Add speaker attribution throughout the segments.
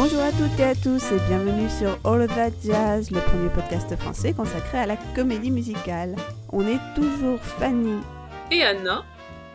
Speaker 1: Bonjour à toutes et à tous et bienvenue sur All of That Jazz, le premier podcast français consacré à la comédie musicale. On est toujours Fanny
Speaker 2: et Anna,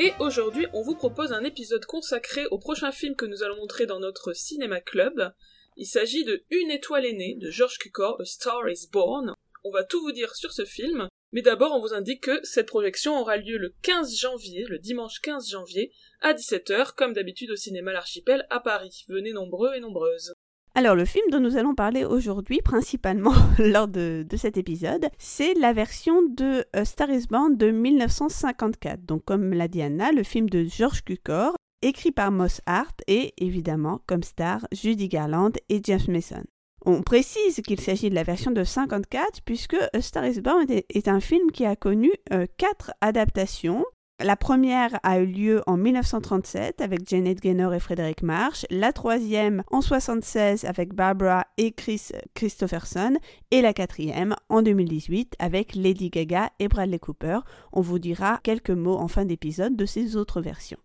Speaker 2: et aujourd'hui on vous propose un épisode consacré au prochain film que nous allons montrer dans notre cinéma club. Il s'agit de Une étoile aînée de George Cukor, A Star is Born. On va tout vous dire sur ce film, mais d'abord on vous indique que cette projection aura lieu le 15 janvier, le dimanche 15 janvier, à 17h, comme d'habitude au cinéma L'Archipel à Paris. Venez nombreux et nombreuses.
Speaker 1: Alors le film dont nous allons parler aujourd'hui, principalement lors de, cet épisode, c'est la version de Star is Born de 1954. Donc comme l'a dit Anna, le film de George Cukor, écrit par Moss Hart et évidemment comme star Judy Garland et James Mason. On précise qu'il s'agit de la version de 54 puisque Star is Born est, un film qui a connu euh, quatre adaptations. La première a eu lieu en 1937 avec Janet Gaynor et Frédéric Marsh, la troisième en 1976 avec Barbara et Chris Christopherson et la quatrième en 2018 avec Lady Gaga et Bradley Cooper. On vous dira quelques mots en fin d'épisode de ces autres versions.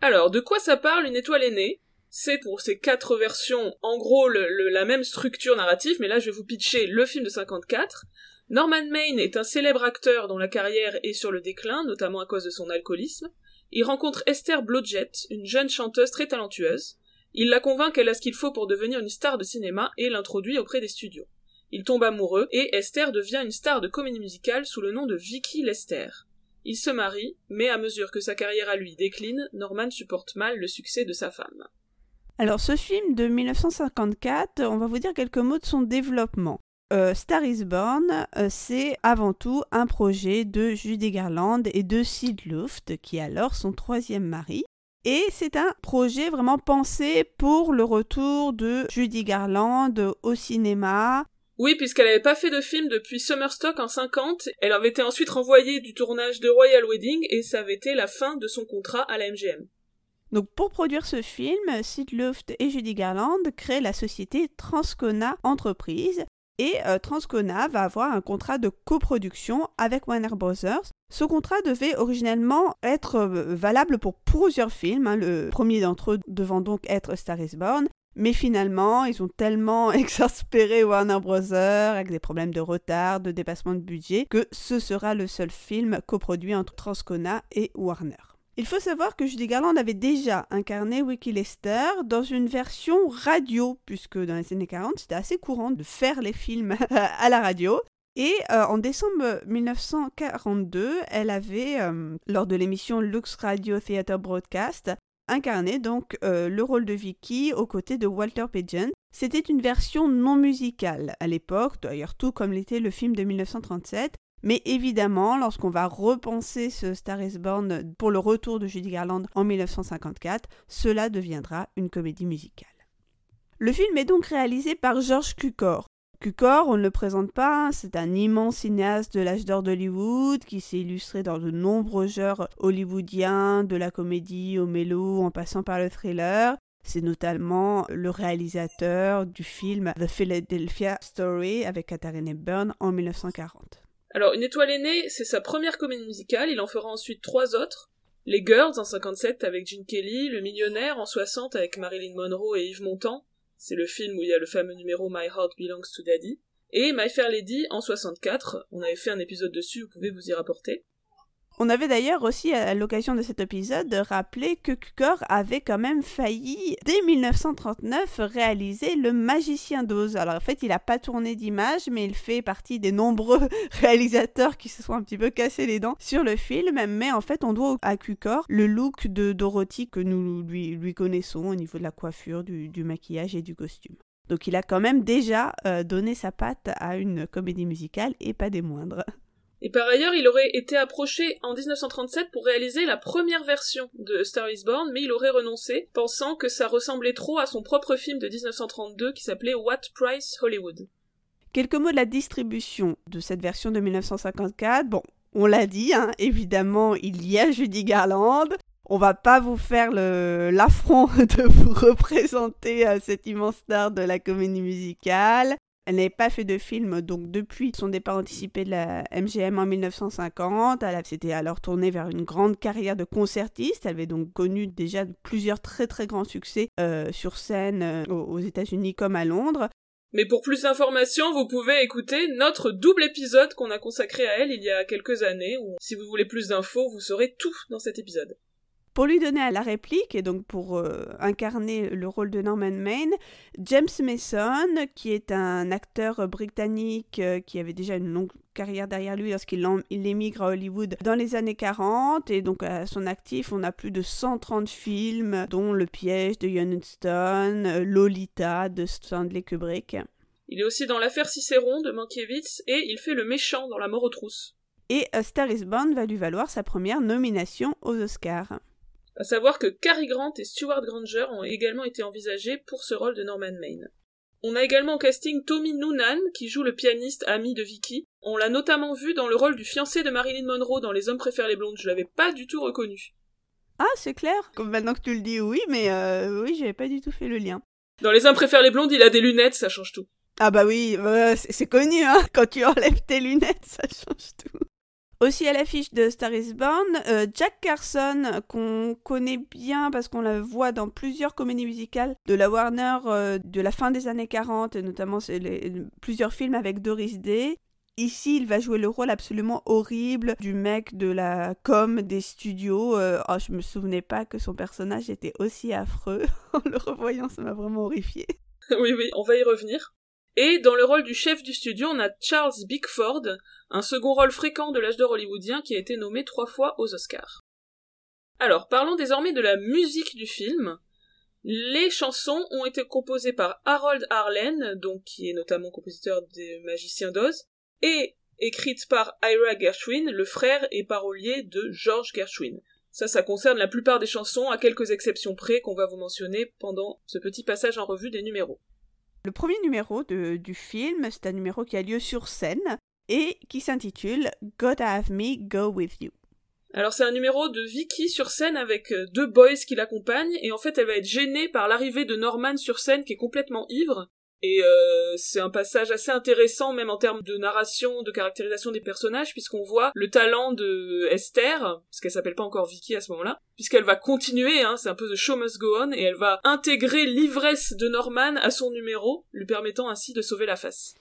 Speaker 2: Alors, de quoi ça parle une étoile aînée? C'est pour ces quatre versions, en gros, la même structure narrative, mais là je vais vous pitcher le film de 54. Norman Maine est un célèbre acteur dont la carrière est sur le déclin, notamment à cause de son alcoolisme. Il rencontre Esther Blodgett, une jeune chanteuse très talentueuse. Il la convainc qu'elle a ce qu'il faut pour devenir une star de cinéma et l'introduit auprès des studios. Il tombe amoureux et Esther devient une star de comédie musicale sous le nom de Vicky Lester. Il se marie, mais à mesure que sa carrière à lui décline, Norman supporte mal le succès de sa femme.
Speaker 1: Alors ce film de 1954, on va vous dire quelques mots de son développement. Euh, Star is Born, euh, c'est avant tout un projet de Judy Garland et de Sid Luft, qui est alors son troisième mari. Et c'est un projet vraiment pensé pour le retour de Judy Garland au cinéma.
Speaker 2: Oui, puisqu'elle n'avait pas fait de film depuis Summerstock en 50, elle avait été ensuite renvoyée du tournage de Royal Wedding et ça avait été la fin de son contrat à la MGM.
Speaker 1: Donc pour produire ce film, Sid Luft et Judy Garland créent la société Transcona Entreprise et euh, Transcona va avoir un contrat de coproduction avec Warner Bros. Ce contrat devait originellement être euh, valable pour plusieurs films, hein, le premier d'entre eux devant donc être Star is Born, mais finalement, ils ont tellement exaspéré Warner Bros. avec des problèmes de retard, de dépassement de budget, que ce sera le seul film coproduit entre Transcona et Warner. Il faut savoir que Judy Garland avait déjà incarné Wiki Lester dans une version radio, puisque dans les années 40, c'était assez courant de faire les films à la radio. Et euh, en décembre 1942, elle avait, euh, lors de l'émission Lux Radio Theatre Broadcast, incarné donc euh, le rôle de Vicky aux côtés de Walter Pigeon. C'était une version non musicale à l'époque, d'ailleurs tout comme l'était le film de 1937, mais évidemment, lorsqu'on va repenser ce Star is Born pour le retour de Judy Garland en 1954, cela deviendra une comédie musicale. Le film est donc réalisé par George Cukor. Cukor, on ne le présente pas, hein, c'est un immense cinéaste de l'âge d'or d'Hollywood qui s'est illustré dans de nombreux genres hollywoodiens, de la comédie au mélo en passant par le thriller. C'est notamment le réalisateur du film The Philadelphia Story avec Katharine Hepburn en 1940.
Speaker 2: Alors, Une étoile aînée, c'est sa première comédie musicale, il en fera ensuite trois autres. Les Girls en 57 avec Gene Kelly, Le Millionnaire en 60 avec Marilyn Monroe et Yves Montand, c'est le film où il y a le fameux numéro My Heart Belongs to Daddy, et My Fair Lady en 64, on avait fait un épisode dessus, vous pouvez vous y rapporter.
Speaker 1: On avait d'ailleurs aussi, à l'occasion de cet épisode, rappelé que Cukor avait quand même failli, dès 1939, réaliser Le Magicien d'Oz. Alors en fait, il n'a pas tourné d'image, mais il fait partie des nombreux réalisateurs qui se sont un petit peu cassés les dents sur le film. Mais en fait, on doit à Cukor le look de Dorothy que nous lui, connaissons au niveau de la coiffure, du, maquillage et du costume. Donc il a quand même déjà euh, donné sa patte à une comédie musicale et pas des moindres.
Speaker 2: Et par ailleurs, il aurait été approché en 1937 pour réaliser la première version de Star is Born, mais il aurait renoncé, pensant que ça ressemblait trop à son propre film de 1932 qui s'appelait What Price Hollywood.
Speaker 1: Quelques mots de la distribution de cette version de 1954. Bon, on l'a dit, hein, évidemment, il y a Judy Garland. On va pas vous faire l'affront de vous représenter euh, cette immense star de la comédie musicale. Elle n'avait pas fait de film, donc depuis son départ anticipé de la MGM en 1950, elle s'était alors tournée vers une grande carrière de concertiste. Elle avait donc connu déjà plusieurs très très grands succès euh, sur scène euh, aux États-Unis comme à Londres.
Speaker 2: Mais pour plus d'informations, vous pouvez écouter notre double épisode qu'on a consacré à elle il y a quelques années, ou si vous voulez plus d'infos, vous saurez tout dans cet épisode.
Speaker 1: Pour lui donner la réplique, et donc pour euh, incarner le rôle de Norman Maine, James Mason, qui est un acteur britannique euh, qui avait déjà une longue carrière derrière lui lorsqu'il émigre à Hollywood dans les années 40, et donc à son actif, on a plus de 130 films, dont Le piège de Stone, Lolita de Stanley Kubrick.
Speaker 2: Il est aussi dans l'affaire Cicéron de Mankiewicz, et il fait le méchant dans La mort aux trousses.
Speaker 1: Et A Star is Born va lui valoir sa première nomination aux Oscars.
Speaker 2: À savoir que Cary Grant et Stuart Granger ont également été envisagés pour ce rôle de Norman Maine. On a également au casting Tommy Noonan, qui joue le pianiste ami de Vicky. On l'a notamment vu dans le rôle du fiancé de Marilyn Monroe dans Les Hommes préfèrent les blondes. Je l'avais pas du tout reconnu.
Speaker 1: Ah, c'est clair. Comme maintenant que tu le dis, oui, mais euh, oui, j'avais pas du tout fait le lien.
Speaker 2: Dans Les Hommes préfèrent les blondes, il a des lunettes, ça change tout.
Speaker 1: Ah bah oui, c'est connu, hein. Quand tu enlèves tes lunettes, ça change tout. Aussi à l'affiche de Star is Born, euh, Jack Carson, qu'on connaît bien parce qu'on la voit dans plusieurs comédies musicales de la Warner euh, de la fin des années 40, notamment plusieurs films avec Doris Day. Ici, il va jouer le rôle absolument horrible du mec de la com des studios. Euh, oh, je me souvenais pas que son personnage était aussi affreux. en le revoyant, ça m'a vraiment horrifié.
Speaker 2: oui, oui, on va y revenir. Et dans le rôle du chef du studio, on a Charles Bickford, un second rôle fréquent de l'âge d'or hollywoodien qui a été nommé trois fois aux Oscars. Alors, parlons désormais de la musique du film. Les chansons ont été composées par Harold Arlen, donc qui est notamment compositeur des Magiciens d'Oz, et écrites par Ira Gershwin, le frère et parolier de George Gershwin. Ça, ça concerne la plupart des chansons, à quelques exceptions près qu'on va vous mentionner pendant ce petit passage en revue des numéros.
Speaker 1: Le premier numéro du film, c'est un numéro qui a lieu sur scène et qui s'intitule God Have Me Go With You.
Speaker 2: Alors c'est un numéro de Vicky sur scène avec euh, deux boys qui l'accompagnent et en fait elle va être gênée par l'arrivée de Norman sur scène qui est complètement ivre et euh, c'est un passage assez intéressant même en termes de narration, de caractérisation des personnages puisqu'on voit le talent de Esther, parce qu'elle s'appelle pas encore Vicky à ce moment-là, puisqu'elle va continuer, hein, c'est un peu The Show Must Go On, et elle va intégrer l'ivresse de Norman à son numéro, lui permettant ainsi de sauver la face.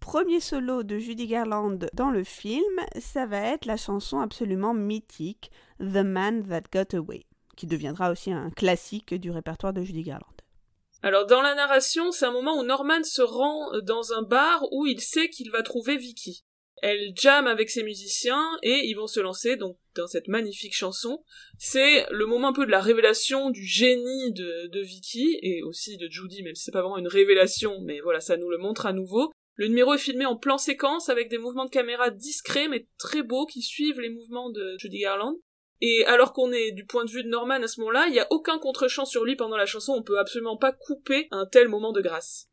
Speaker 1: Premier solo de Judy Garland dans le film, ça va être la chanson absolument mythique The Man That Got Away, qui deviendra aussi un classique du répertoire de Judy Garland.
Speaker 2: Alors dans la narration, c'est un moment où Norman se rend dans un bar où il sait qu'il va trouver Vicky. Elle jam avec ses musiciens et ils vont se lancer donc dans cette magnifique chanson. C'est le moment un peu de la révélation du génie de, de Vicky et aussi de Judy, même si c'est pas vraiment une révélation, mais voilà, ça nous le montre à nouveau. Le numéro est filmé en plan séquence avec des mouvements de caméra discrets mais très beaux qui suivent les mouvements de Judy Garland. Et alors qu'on est du point de vue de Norman à ce moment-là, il n'y a aucun contre-champ sur lui pendant la chanson, on peut absolument pas couper un tel moment de grâce.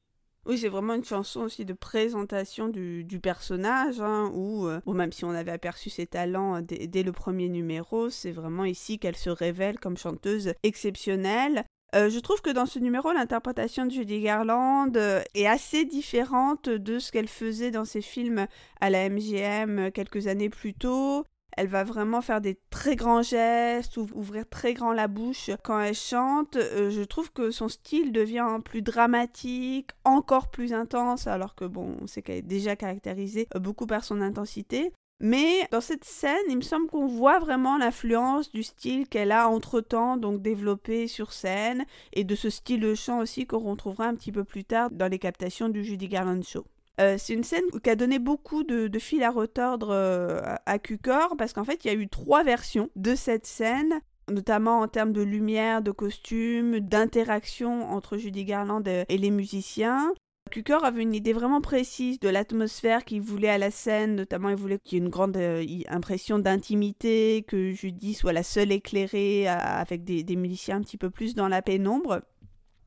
Speaker 1: Oui, c'est vraiment une chanson aussi de présentation du, personnage, hein, où, euh, même si on avait aperçu ses talents euh, dès, le premier numéro, c'est vraiment ici qu'elle se révèle comme chanteuse exceptionnelle. Euh, je trouve que dans ce numéro, l'interprétation de Judy Garland est assez différente de ce qu'elle faisait dans ses films à la MGM quelques années plus tôt. Elle va vraiment faire des très grands gestes, ouvrir très grand la bouche quand elle chante. Euh, je trouve que son style devient plus dramatique, encore plus intense, alors que bon, on sait qu'elle est déjà caractérisée euh, beaucoup par son intensité. Mais dans cette scène, il me semble qu'on voit vraiment l'influence du style qu'elle a entre-temps donc développé sur scène et de ce style de chant aussi qu'on retrouvera un petit peu plus tard dans les captations du Judy Garland Show. Euh, c'est une scène qui a donné beaucoup de, fil à retordre euh, à Cucor parce qu'en fait il y a eu trois versions de cette scène notamment en termes de lumière, de costumes, d'interaction entre Judy Garland et les musiciens. Cucor avait une idée vraiment précise de l'atmosphère qu'il voulait à la scène, notamment il voulait qu'il y ait une grande euh, impression d'intimité, que Judy soit la seule éclairée avec des musiciens un petit peu plus dans la pénombre.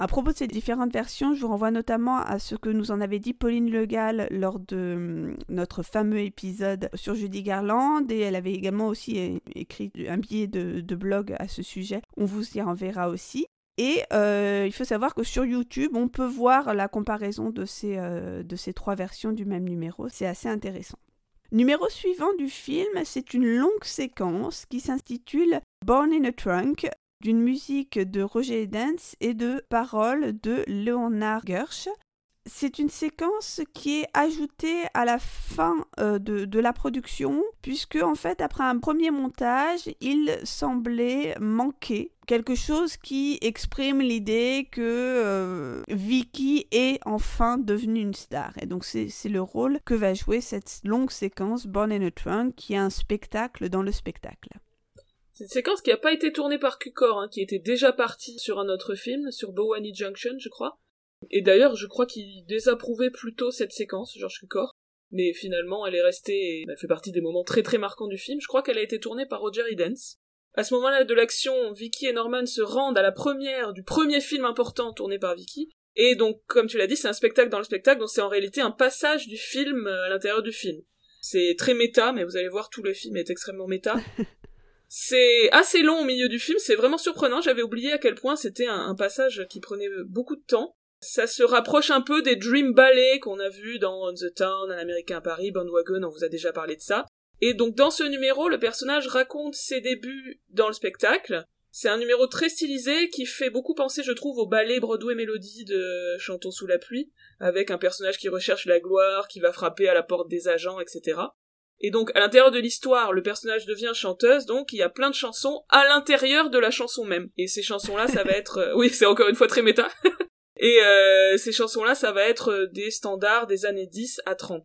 Speaker 1: À propos de ces différentes versions, je vous renvoie notamment à ce que nous en avait dit Pauline Legal lors de hum, notre fameux épisode sur Judy Garland et elle avait également aussi écrit un billet de, blog à ce sujet. On vous y renverra aussi. Et euh, il faut savoir que sur YouTube, on peut voir la comparaison euh, de ces trois versions du même numéro. C'est assez intéressant. Numéro suivant du film, c'est une longue séquence qui s'intitule Born in a Trunk, d'une musique de Roger Dance et de paroles de Leonard Gersh c'est une séquence qui est ajoutée à la fin euh, de, la production, puisque en fait, après un premier montage, il semblait manquer quelque chose qui exprime l'idée que euh, Vicky est enfin devenue une star. Et donc c'est le rôle que va jouer cette longue séquence Born in a Trunk, qui est un spectacle dans le spectacle.
Speaker 2: C'est une séquence qui n'a pas été tournée par Cukor, hein, qui était déjà partie sur un autre film, sur Bowani Junction, je crois. Et d'ailleurs, je crois qu'il désapprouvait plutôt cette séquence, George Cukor. Mais finalement, elle est restée elle fait partie des moments très très marquants du film. Je crois qu'elle a été tournée par Roger Edens. À ce moment-là de l'action, Vicky et Norman se rendent à la première du premier film important tourné par Vicky. Et donc, comme tu l'as dit, c'est un spectacle dans le spectacle, donc c'est en réalité un passage du film euh, à l'intérieur du film. C'est très méta, mais vous allez voir, tout le film est extrêmement méta. c'est assez long au milieu du film, c'est vraiment surprenant, j'avais oublié à quel point c'était un, passage qui prenait beaucoup de temps. Ça se rapproche un peu des Dream Ballet qu'on a vu dans On the Town, Un Américain à Paris, Bandwagon, on vous a déjà parlé de ça. Et donc dans ce numéro, le personnage raconte ses débuts dans le spectacle. C'est un numéro très stylisé qui fait beaucoup penser, je trouve, au ballet Broadway Mélodie de Chantons sous la pluie, avec un personnage qui recherche la gloire, qui va frapper à la porte des agents, etc. Et donc, à l'intérieur de l'histoire, le personnage devient chanteuse, donc il y a plein de chansons à l'intérieur de la chanson même. Et ces chansons-là, ça va être... Euh, oui, c'est encore une fois très méta. Et euh, ces chansons-là, ça va être euh, des standards des années 10 à 30.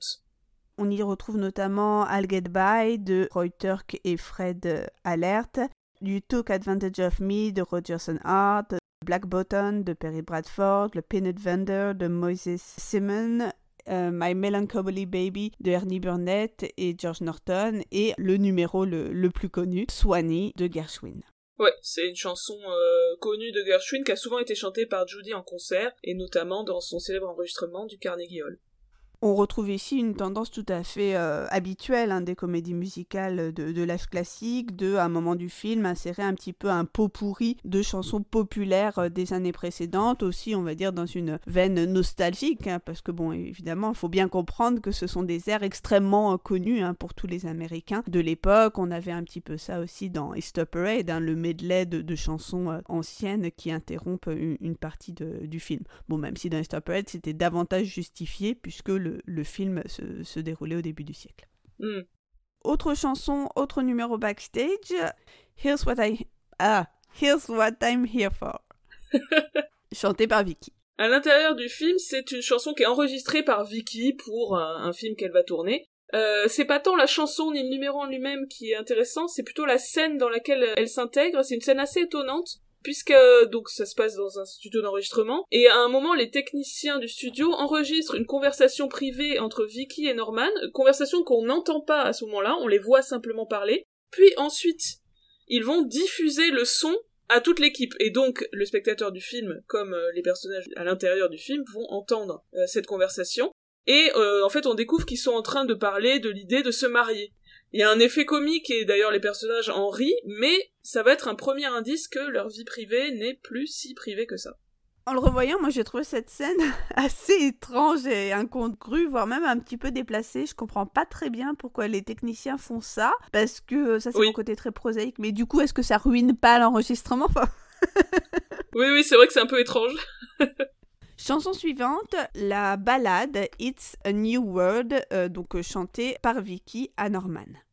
Speaker 1: On y retrouve notamment I'll Get By de Roy Turk et Fred Alert, du Took Advantage of Me de Rogerson Hart, Black Button de Perry Bradford, le Peanut Vendor de Moses Simon, euh, My Melancholy Baby de Ernie Burnett et George Norton, et le numéro le, plus connu, Swanee de Gershwin.
Speaker 2: Ouais, c'est une chanson euh, connue de Gershwin qui a souvent été chantée par Judy en concert, et notamment dans son célèbre enregistrement du Carnegie Hall.
Speaker 1: On retrouve ici une tendance tout à fait euh, habituelle hein, des comédies musicales de, l'âge classique, de, un moment du film, insérer un petit peu un pot pourri de chansons populaires euh, des années précédentes, aussi, on va dire, dans une veine nostalgique, hein, parce que, bon, évidemment, il faut bien comprendre que ce sont des airs extrêmement euh, connus hein, pour tous les Américains de l'époque. On avait un petit peu ça aussi dans East Parade, le medley de, chansons anciennes qui interrompent une, partie du film. Bon, même si dans East Parade, c'était davantage justifié, puisque le le, film se, déroulait au début du siècle.
Speaker 2: Hmm.
Speaker 1: Autre chanson, autre numéro backstage. Here's what I ah, here's what I'm here for. Chanté par Vicky.
Speaker 2: À l'intérieur du film, c'est une chanson qui est enregistrée par Vicky pour un, film qu'elle va tourner. Euh, c'est pas tant la chanson ni le numéro en lui-même qui est intéressant, c'est plutôt la scène dans laquelle elle s'intègre. C'est une scène assez étonnante puisque donc ça se passe dans un studio d'enregistrement et à un moment les techniciens du studio enregistrent une conversation privée entre Vicky et Norman, conversation qu'on n'entend pas à ce moment-là, on les voit simplement parler. Puis ensuite, ils vont diffuser le son à toute l'équipe et donc le spectateur du film comme euh, les personnages à l'intérieur du film vont entendre euh, cette conversation et euh, en fait on découvre qu'ils sont en train de parler de l'idée de se marier. Il y a un effet comique et d'ailleurs les personnages en rient, mais ça va être un premier indice que leur vie privée n'est plus si privée que ça.
Speaker 1: En le revoyant, moi j'ai trouvé cette scène assez étrange et incongru, voire même un petit peu déplacée. Je comprends pas très bien pourquoi les techniciens font ça, parce que ça c'est mon côté très prosaïque. Mais du coup, est-ce que ça ruine pas l'enregistrement?
Speaker 2: Oui, oui, c'est vrai que c'est un peu étrange.
Speaker 1: Chanson suivante, la ballade It's a New World, euh, donc euh, chantée par Vicky à Norman.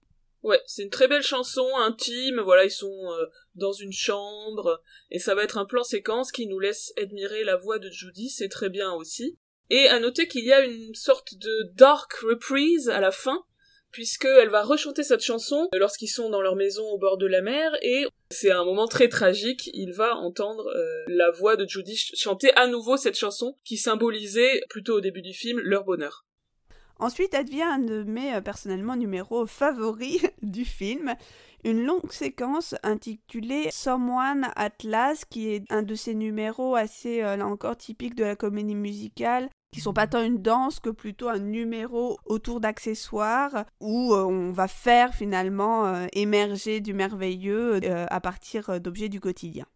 Speaker 2: Ouais, c'est une très belle chanson, intime, voilà, ils sont euh, dans une chambre, et ça va être un plan séquence qui nous laisse admirer la voix de Judy, c'est très bien aussi. Et à noter qu'il y a une sorte de dark reprise à la fin, puisqu'elle va rechanter cette chanson lorsqu'ils sont dans leur maison au bord de la mer, et c'est un moment très tragique, il va entendre euh, la voix de Judy chanter à nouveau cette chanson qui symbolisait, plutôt au début du film, leur bonheur.
Speaker 1: Ensuite, advient un de mes euh, personnellement numéros favoris du film, une longue séquence intitulée Someone Atlas, qui est un de ces numéros assez, euh, là encore, typiques de la comédie musicale, qui sont pas tant une danse que plutôt un numéro autour d'accessoires où euh, on va faire finalement émerger du merveilleux à partir d'objets du quotidien.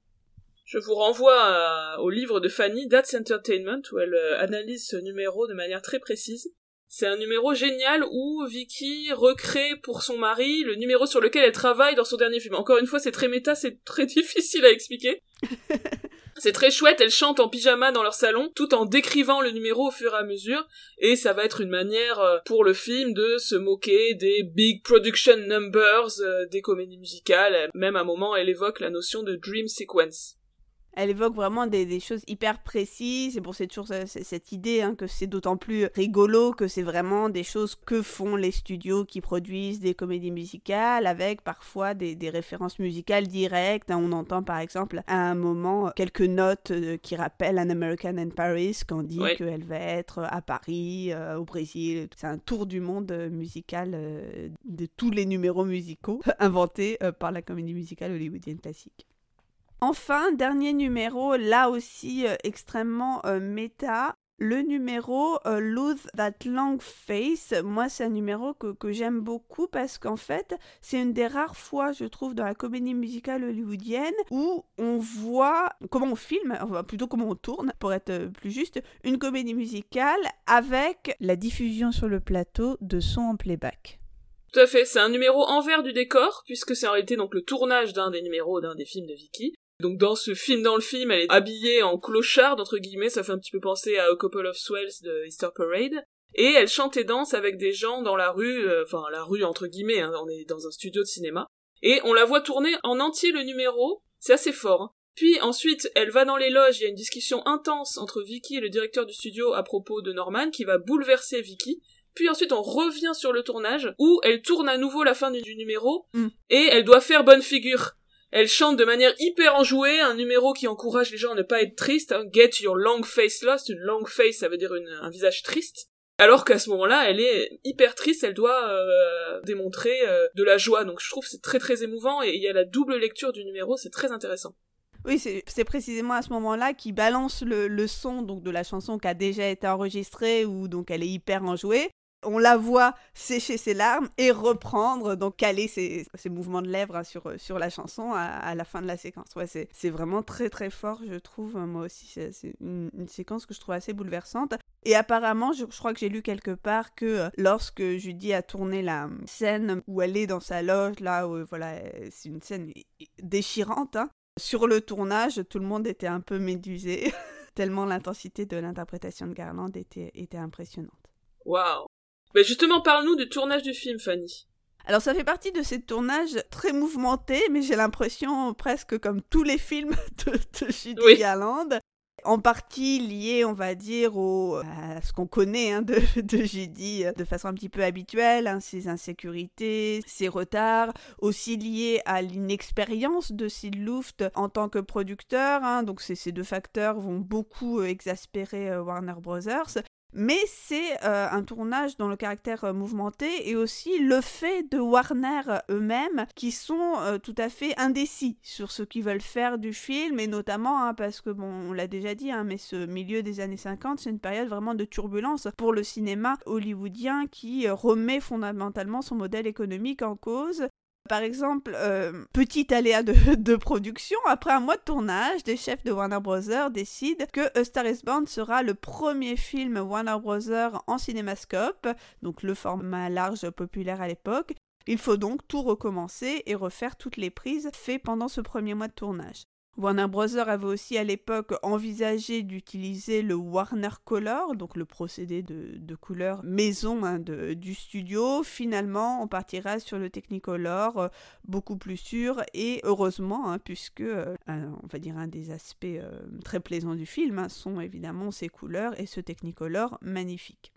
Speaker 2: Je vous renvoie au livre de Fanny, That's Entertainment, où elle analyse ce numéro de manière très précise. C'est un numéro génial où Vicky recrée pour son mari le numéro sur lequel elle travaille dans son dernier film. Encore une fois, c'est très méta, c'est très difficile à expliquer. c'est très chouette, elle chante en pyjama dans leur salon, tout en décrivant le numéro au fur et à mesure, et ça va être une manière euh, pour le film de se moquer des big production numbers euh, des comédies musicales. Même à un moment, elle évoque la notion de dream sequence
Speaker 1: elle évoque vraiment des, choses hyper précises, et pour c'est toujours cette idée hein, que c'est d'autant plus rigolo que c'est vraiment des choses que font les studios qui produisent des comédies musicales, avec parfois des, références musicales directes. Hein. On entend par exemple à un moment quelques notes euh, qui rappellent un American in Paris, quand dit qu'elle va être à Paris, euh, au Brésil. C'est un tour du monde euh, musical de tous les numéros musicaux inventés par la comédie musicale hollywoodienne classique. Enfin, dernier numéro, là aussi euh, extrêmement euh, méta. Le numéro euh, Lose That Long Face, moi c'est un numéro que, j'aime beaucoup parce qu'en fait c'est une des rares fois je trouve dans la comédie musicale hollywoodienne où on voit comment on filme, enfin plutôt comment on tourne pour être plus juste, une comédie musicale avec la diffusion sur le plateau de son en playback.
Speaker 2: Tout à fait, c'est un numéro envers du décor, puisque c'est en réalité donc le tournage d'un des numéros d'un des films de Vicky. Donc dans ce film, dans le film, elle est habillée en clochard, entre guillemets, ça fait un petit peu penser à A Couple of Swells de Easter Parade. Et elle chante et danse avec des gens dans la rue, euh, enfin la rue entre guillemets, hein, on est dans un studio de cinéma. Et on la voit tourner en entier le numéro, c'est assez fort. Hein. Puis ensuite, elle va dans les loges, il y a une discussion intense entre Vicky et le directeur du studio à propos de Norman qui va bouleverser Vicky. Puis ensuite, on revient sur le tournage où elle tourne à nouveau la fin du, numéro mm. et elle doit faire bonne figure. Elle chante de manière hyper enjouée, un numéro qui encourage les gens à ne pas être tristes. Hein. Get your long face lost. Une long face, ça veut dire un visage triste. Alors qu'à ce moment-là, elle est hyper triste, elle doit euh, démontrer euh, de la joie. Donc je trouve c'est très très émouvant et il y a la double lecture du numéro, c'est très intéressant.
Speaker 1: Oui, c'est précisément à ce moment-là qu'il balance le, son donc de la chanson qui a déjà été enregistrée ou donc elle est hyper enjouée on la voit sécher ses larmes et reprendre, donc caler ses, mouvements de lèvres sur, sur la chanson à, la fin de la séquence. Ouais, c'est vraiment très très fort, je trouve. Moi aussi, c'est une, séquence que je trouve assez bouleversante. Et apparemment, je, crois que j'ai lu quelque part que euh, lorsque Judy a tourné la scène où elle est dans sa loge, là, voilà, c'est une scène déchirante. Hein, sur le tournage, tout le monde était un peu médusé, tellement l'intensité de l'interprétation de Garland était, était impressionnante.
Speaker 2: Waouh mais justement, parle-nous du tournage du film, Fanny.
Speaker 1: Alors ça fait partie de ces tournages très mouvementés, mais j'ai l'impression presque comme tous les films de, de Judy Garland, en partie lié, on va dire, au, à ce qu'on connaît hein, de, de, Judy de façon un petit peu habituelle, hein, ses insécurités, ses retards, aussi lié à l'inexpérience de Sid Luft en tant que producteur. Hein, donc ces deux facteurs vont beaucoup exaspérer euh, Warner Brothers. Mais c'est euh, un tournage dont le caractère euh, mouvementé et aussi le fait de Warner euh, eux-mêmes qui sont tout à fait indécis sur ce qu'ils veulent faire du film et notamment hein, parce que bon on l'a déjà dit hein, mais ce milieu des années 50 c'est une période vraiment de turbulence pour le cinéma hollywoodien qui remet fondamentalement son modèle économique en cause par exemple, euh, petit aléa de, production, après un mois de tournage, des chefs de Warner Bros. décident que Star is Born sera le premier film Warner Bros. en cinémascope, donc le format large populaire à l'époque. Il faut donc tout recommencer et refaire toutes les prises faites pendant ce premier mois de tournage. Warner Bros. avait aussi à l'époque envisagé d'utiliser le Warner Color, donc le procédé de, couleur maison hein, du studio. Finalement, on partira sur le Technicolor, euh, beaucoup plus sûr, et heureusement, hein, puisque, euh, on va dire, un des aspects euh, très plaisants du film hein, sont évidemment ces couleurs et ce Technicolor magnifique.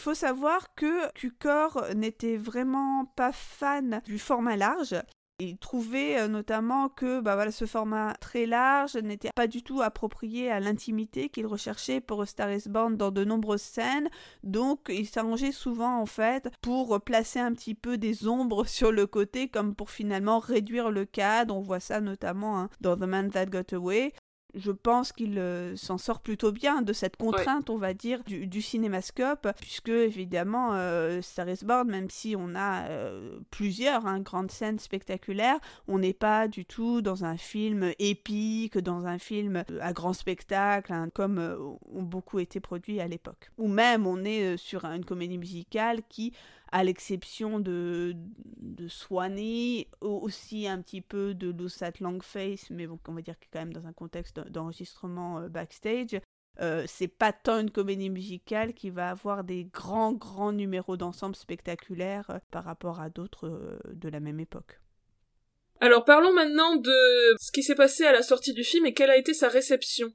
Speaker 1: Il faut savoir que Cukor n'était vraiment pas fan du format large il trouvait euh, notamment que bah voilà, ce format très large n'était pas du tout approprié à l'intimité qu'il recherchait pour Star is Born dans de nombreuses scènes. Donc il s'arrangeait souvent en fait pour placer un petit peu des ombres sur le côté comme pour finalement réduire le cadre. On voit ça notamment hein, dans The Man That Got Away je pense qu'il euh, s'en sort plutôt bien de cette contrainte, on va dire, du, cinémascope, puisque évidemment, euh, Star is Born, même si on a euh, plusieurs hein, grandes scènes spectaculaires, on n'est pas du tout dans un film épique, dans un film à grand spectacle, hein, comme ont beaucoup été produits à l'époque. Ou même, on est sur une comédie musicale qui à l'exception de, de Swanee, aussi un petit peu de Lusat Longface, mais on va dire que quand même dans un contexte d'enregistrement euh, backstage. Euh, c'est pas tant une comédie musicale qui va avoir des grands, grands numéros d'ensemble spectaculaires euh, par rapport à d'autres de la même époque.
Speaker 2: Alors parlons maintenant de ce qui s'est passé à la sortie du film et quelle a été sa réception.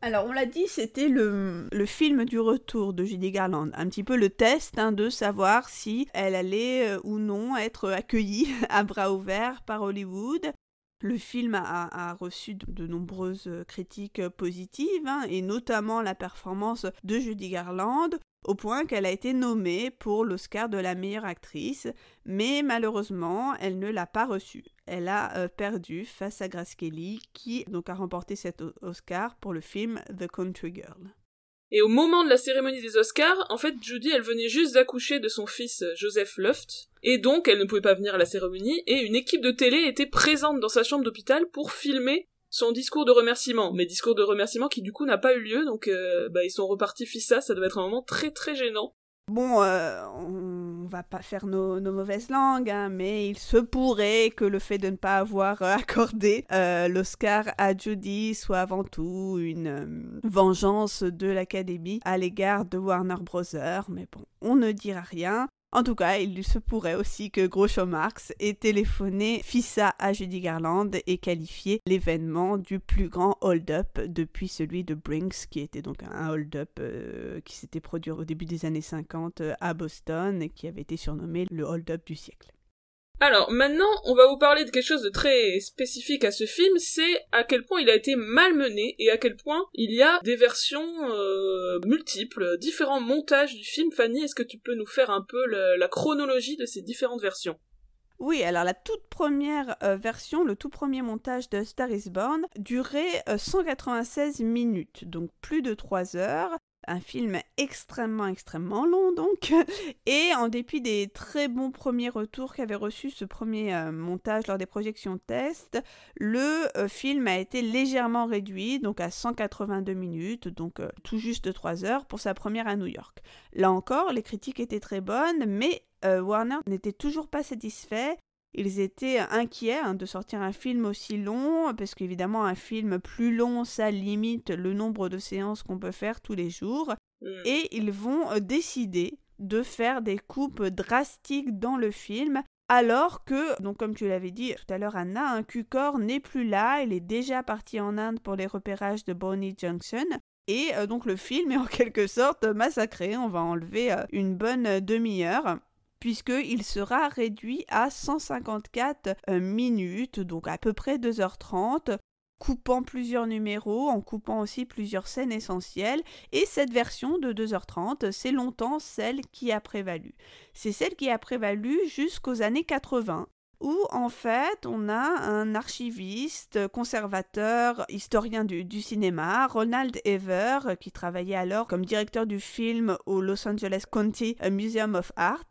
Speaker 1: Alors, on l'a dit, c'était le, film du retour de Judy Garland. Un petit peu le test hein, de savoir si elle allait euh, ou non être accueillie à bras ouverts par Hollywood. Le film a, reçu de, nombreuses critiques positives, hein, et notamment la performance de Judy Garland, au point qu'elle a été nommée pour l'Oscar de la meilleure actrice, mais malheureusement, elle ne l'a pas reçu. Elle a euh, perdu face à Grace Kelly, qui donc a remporté cet Oscar pour le film The Country Girl.
Speaker 2: Et au moment de la cérémonie des Oscars, en fait, Judy, elle venait juste d'accoucher de son fils Joseph Luft, et donc elle ne pouvait pas venir à la cérémonie, et une équipe de télé était présente dans sa chambre d'hôpital pour filmer son discours de remerciement, mais discours de remerciement qui du coup n'a pas eu lieu, donc euh, bah, ils sont repartis fissa, ça doit être un moment très très gênant.
Speaker 1: Bon, euh, on va pas faire nos, mauvaises langues, hein, mais il se pourrait que le fait de ne pas avoir accordé euh, l'Oscar à Judy soit avant tout une euh, vengeance de l'Académie à l'égard de Warner Bros. Mais bon, on ne dira rien. En tout cas, il se pourrait aussi que Groucho Marx ait téléphoné Fissa à Judy Garland et qualifié l'événement du plus grand hold-up depuis celui de Brinks, qui était donc un hold-up euh, qui s'était produit au début des années 50 euh, à Boston et qui avait été surnommé le hold-up du siècle.
Speaker 2: Alors maintenant, on va vous parler de quelque chose de très spécifique à ce film, c'est à quel point il a été malmené et à quel point il y a des versions euh, multiples, différents montages du film. Fanny, est-ce que tu peux nous faire un peu la, chronologie de ces différentes versions?
Speaker 1: Oui, alors la toute première euh, version, le tout premier montage de Star is Born durait 196 euh, minutes, donc plus de 3 heures un film extrêmement extrêmement long donc. Et en dépit des très bons premiers retours qu'avait reçu ce premier euh, montage lors des projections test le euh, film a été légèrement réduit donc à 182 minutes donc euh, tout juste 3 heures pour sa première à New York. Là encore les critiques étaient très bonnes mais Warner n'était toujours pas satisfait ils étaient inquiets hein, de sortir un film aussi long, parce qu'évidemment un film plus long, ça limite le nombre de séances qu'on peut faire tous les jours. Mm. Et ils vont euh, décider de faire des coupes drastiques dans le film, alors que, donc comme tu l'avais dit tout à l'heure Anna, un Q-Core n'est plus là, il est déjà parti en Inde pour les repérages de Bonnie Junction. Et euh, donc le film est en quelque sorte massacré, on va enlever euh, une bonne demi-heure puisqu'il sera réduit à 154 euh, minutes, donc à peu près 2h30, coupant plusieurs numéros, en coupant aussi plusieurs scènes essentielles, et cette version de 2h30, c'est longtemps celle qui a prévalu. C'est celle qui a prévalu jusqu'aux années 80, où en fait on a un archiviste, conservateur, historien du, du, cinéma, Ronald Ever, qui travaillait alors comme directeur du film au Los Angeles County Museum of Art,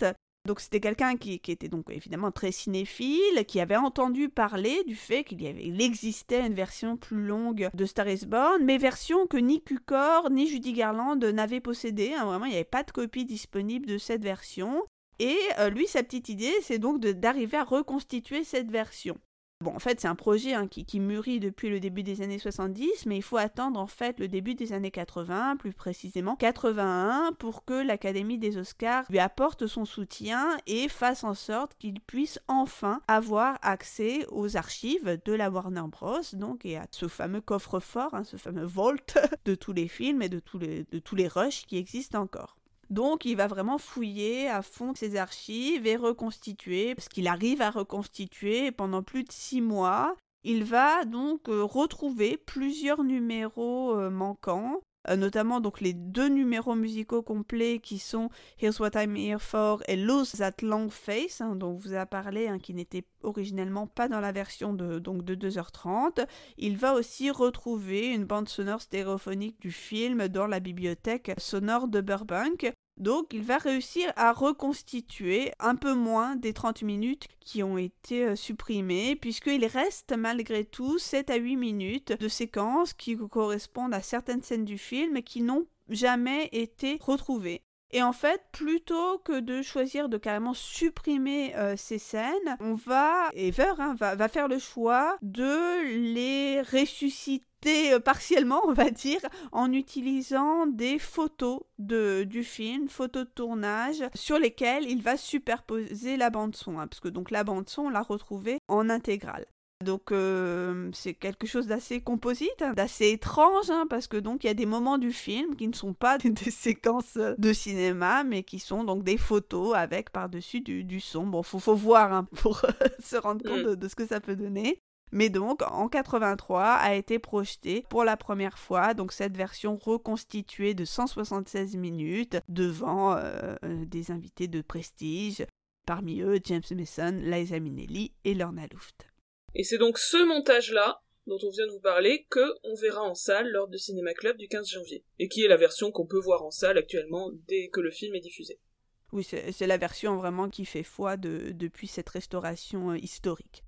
Speaker 1: donc c'était quelqu'un qui, était donc évidemment très cinéphile, qui avait entendu parler du fait qu'il il existait une version plus longue de Star is Born, mais version que ni Cukor ni Judy Garland n'avaient possédée. Hein. il n'y avait pas de copie disponible de cette version. Et euh, lui, sa petite idée, c'est donc d'arriver à reconstituer cette version. Bon, en fait, c'est un projet hein, qui, mûrit depuis le début des années 70, mais il faut attendre en fait le début des années 80, plus précisément 81, pour que l'Académie des Oscars lui apporte son soutien et fasse en sorte qu'il puisse enfin avoir accès aux archives de la Warner Bros. Donc, et à ce fameux coffre-fort, hein, ce fameux vault de tous les films et de tous les, de tous les rushs qui existent encore. Donc il va vraiment fouiller à fond ses archives et reconstituer, parce qu'il arrive à reconstituer pendant plus de six mois. Il va donc euh, retrouver plusieurs numéros euh, manquants notamment donc les deux numéros musicaux complets qui sont Here's What I'm Here For et Lose That Long Face, hein, dont vous a parlé, hein, qui n'était originellement pas dans la version de, donc de 2h30. Il va aussi retrouver une bande sonore stéréophonique du film dans la bibliothèque sonore de Burbank. Donc il va réussir à reconstituer un peu moins des 30 minutes qui ont été euh, supprimées, puisqu'il reste malgré tout 7 à 8 minutes de séquences qui correspondent à certaines scènes du film qui n'ont jamais été retrouvées. Et en fait, plutôt que de choisir de carrément supprimer euh, ces scènes, on va, Ever hein, va, faire le choix de les ressusciter euh, partiellement, on va dire, en utilisant des photos de, du film, photos de tournage, sur lesquelles il va superposer la bande son, hein, parce que donc la bande son, on l'a retrouvée en intégrale. Donc euh, c'est quelque chose d'assez composite, hein, d'assez étrange, hein, parce que donc il y a des moments du film qui ne sont pas des, séquences de cinéma, mais qui sont donc des photos avec par-dessus du, son. Bon, faut, faut voir hein, pour se rendre compte mm. de, ce que ça peut donner. Mais donc, en 83, a été projetée pour la première fois, donc cette version reconstituée de 176 minutes devant euh, euh, des invités de prestige, parmi eux James Mason, Liza Minnelli et Lorna Luft.
Speaker 2: Et c'est donc ce montage-là, dont on vient de vous parler, que on verra en salle lors du Cinéma Club du 15 janvier. Et qui est la version qu'on peut voir en salle actuellement dès que le film est diffusé.
Speaker 1: Oui, c'est la version vraiment qui fait foi depuis cette restauration euh, historique.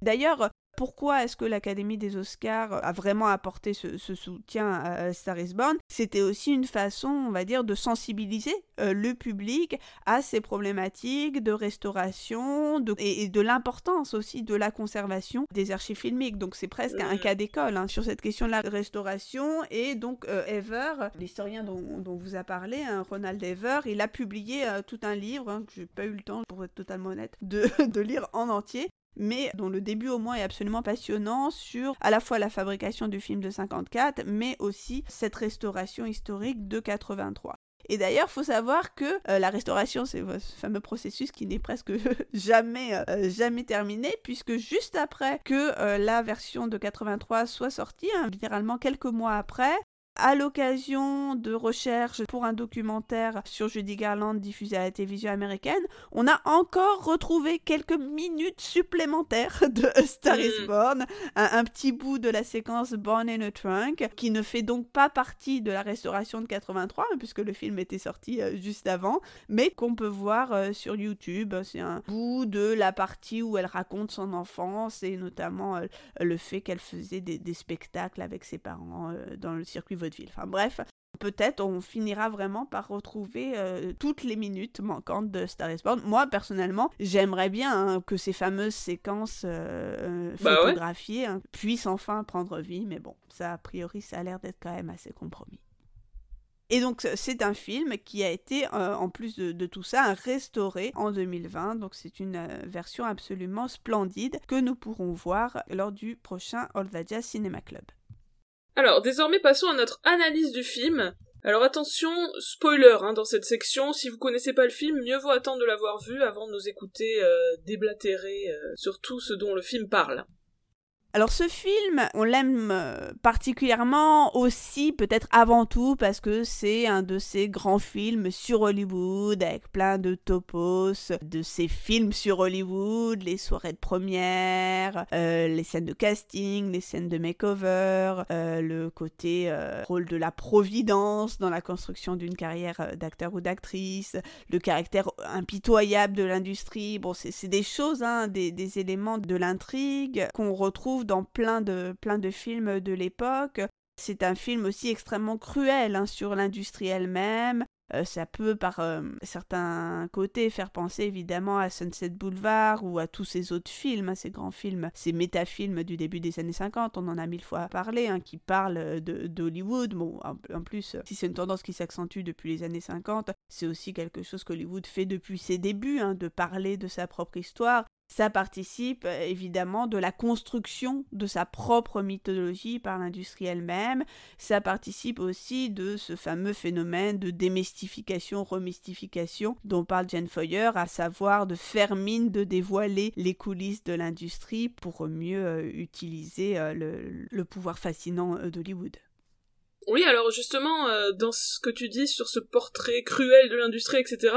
Speaker 1: D'ailleurs, pourquoi est-ce que l'Académie des Oscars a vraiment apporté ce, soutien à Star is Born? C'était aussi une façon, on va dire, de sensibiliser euh, le public à ces problématiques de restauration et, de l'importance aussi de la conservation des archives filmiques. Donc c'est presque un cas d'école hein, sur cette question de la restauration. Et donc euh, Ever, l'historien dont, vous a parlé, hein, Ronald Ever, il a publié euh, tout un livre hein, que j'ai pas eu le temps, pour être totalement honnête, de, de lire en entier mais dont le début au moins est absolument passionnant sur à la fois la fabrication du film de 54, mais aussi cette restauration historique de 83. Et d'ailleurs, il faut savoir que euh, la restauration, c'est ce fameux processus qui n'est presque jamais, euh, jamais terminé, puisque juste après que euh, la version de 83 soit sortie, hein, littéralement quelques mois après, à l'occasion de recherches pour un documentaire sur Judy Garland diffusé à la télévision américaine, on a encore retrouvé quelques minutes supplémentaires de Star is mm. Born, un, petit bout de la séquence Born in a Trunk, qui ne fait donc pas partie de la restauration de 83, puisque le film était sorti euh, juste avant, mais qu'on peut voir euh, sur YouTube. C'est un bout de la partie où elle raconte son enfance et notamment euh, le fait qu'elle faisait des, des, spectacles avec ses parents dans le circuit ville. Enfin bref, peut-être on finira vraiment par retrouver euh, toutes les minutes manquantes de Star is Born. Moi, personnellement, j'aimerais bien hein, que ces fameuses séquences euh, bah photographiées hein, puissent enfin prendre vie, mais bon, ça, a priori, ça a l'air d'être quand même assez compromis. Et donc c'est un film qui a été, euh, en plus de, tout ça, restauré en 2020. Donc c'est une version absolument splendide que nous pourrons voir lors du prochain Olvadia Cinema Club.
Speaker 2: Alors, désormais passons à notre analyse du film. Alors attention, spoiler hein, dans cette section, si vous connaissez pas le film, mieux vaut attendre de l'avoir vu avant de nous écouter euh, déblatérer euh, sur tout ce dont le film parle.
Speaker 1: Alors ce film, on l'aime euh, particulièrement aussi, peut-être avant tout, parce que c'est un de ces grands films sur Hollywood, avec plein de topos, de ces films sur Hollywood, les soirées de première, euh, les scènes de casting, les scènes de makeover, euh, le côté rôle de la providence dans la construction d'une carrière d'acteur ou d'actrice, le caractère impitoyable de l'industrie. Bon, c'est des choses, hein, des, des éléments de l'intrigue qu'on retrouve dans plein de, plein de films de l'époque. C'est un film aussi extrêmement cruel hein, sur l'industrie elle-même. Euh, ça peut par euh, certains côtés faire penser évidemment à Sunset Boulevard ou à tous ces autres films, hein, ces grands films, ces métafilms du début des années 50, on en a mille fois parlé, hein, qui parlent d'Hollywood. Bon, en, plus, si c'est une tendance qui s'accentue depuis les années 50, c'est aussi quelque chose qu'Hollywood fait depuis ses débuts, de parler de sa propre histoire ça participe euh, évidemment de la construction de sa propre mythologie par l'industrie elle-même. Ça participe aussi de ce fameux phénomène de démystification, remystification dont parle Jane Foyer, à savoir de faire mine de dévoiler les coulisses de l'industrie pour mieux euh, utiliser euh, le, pouvoir fascinant d'Hollywood.
Speaker 2: Oui, alors justement, dans ce que tu dis sur ce portrait cruel de l'industrie, etc.,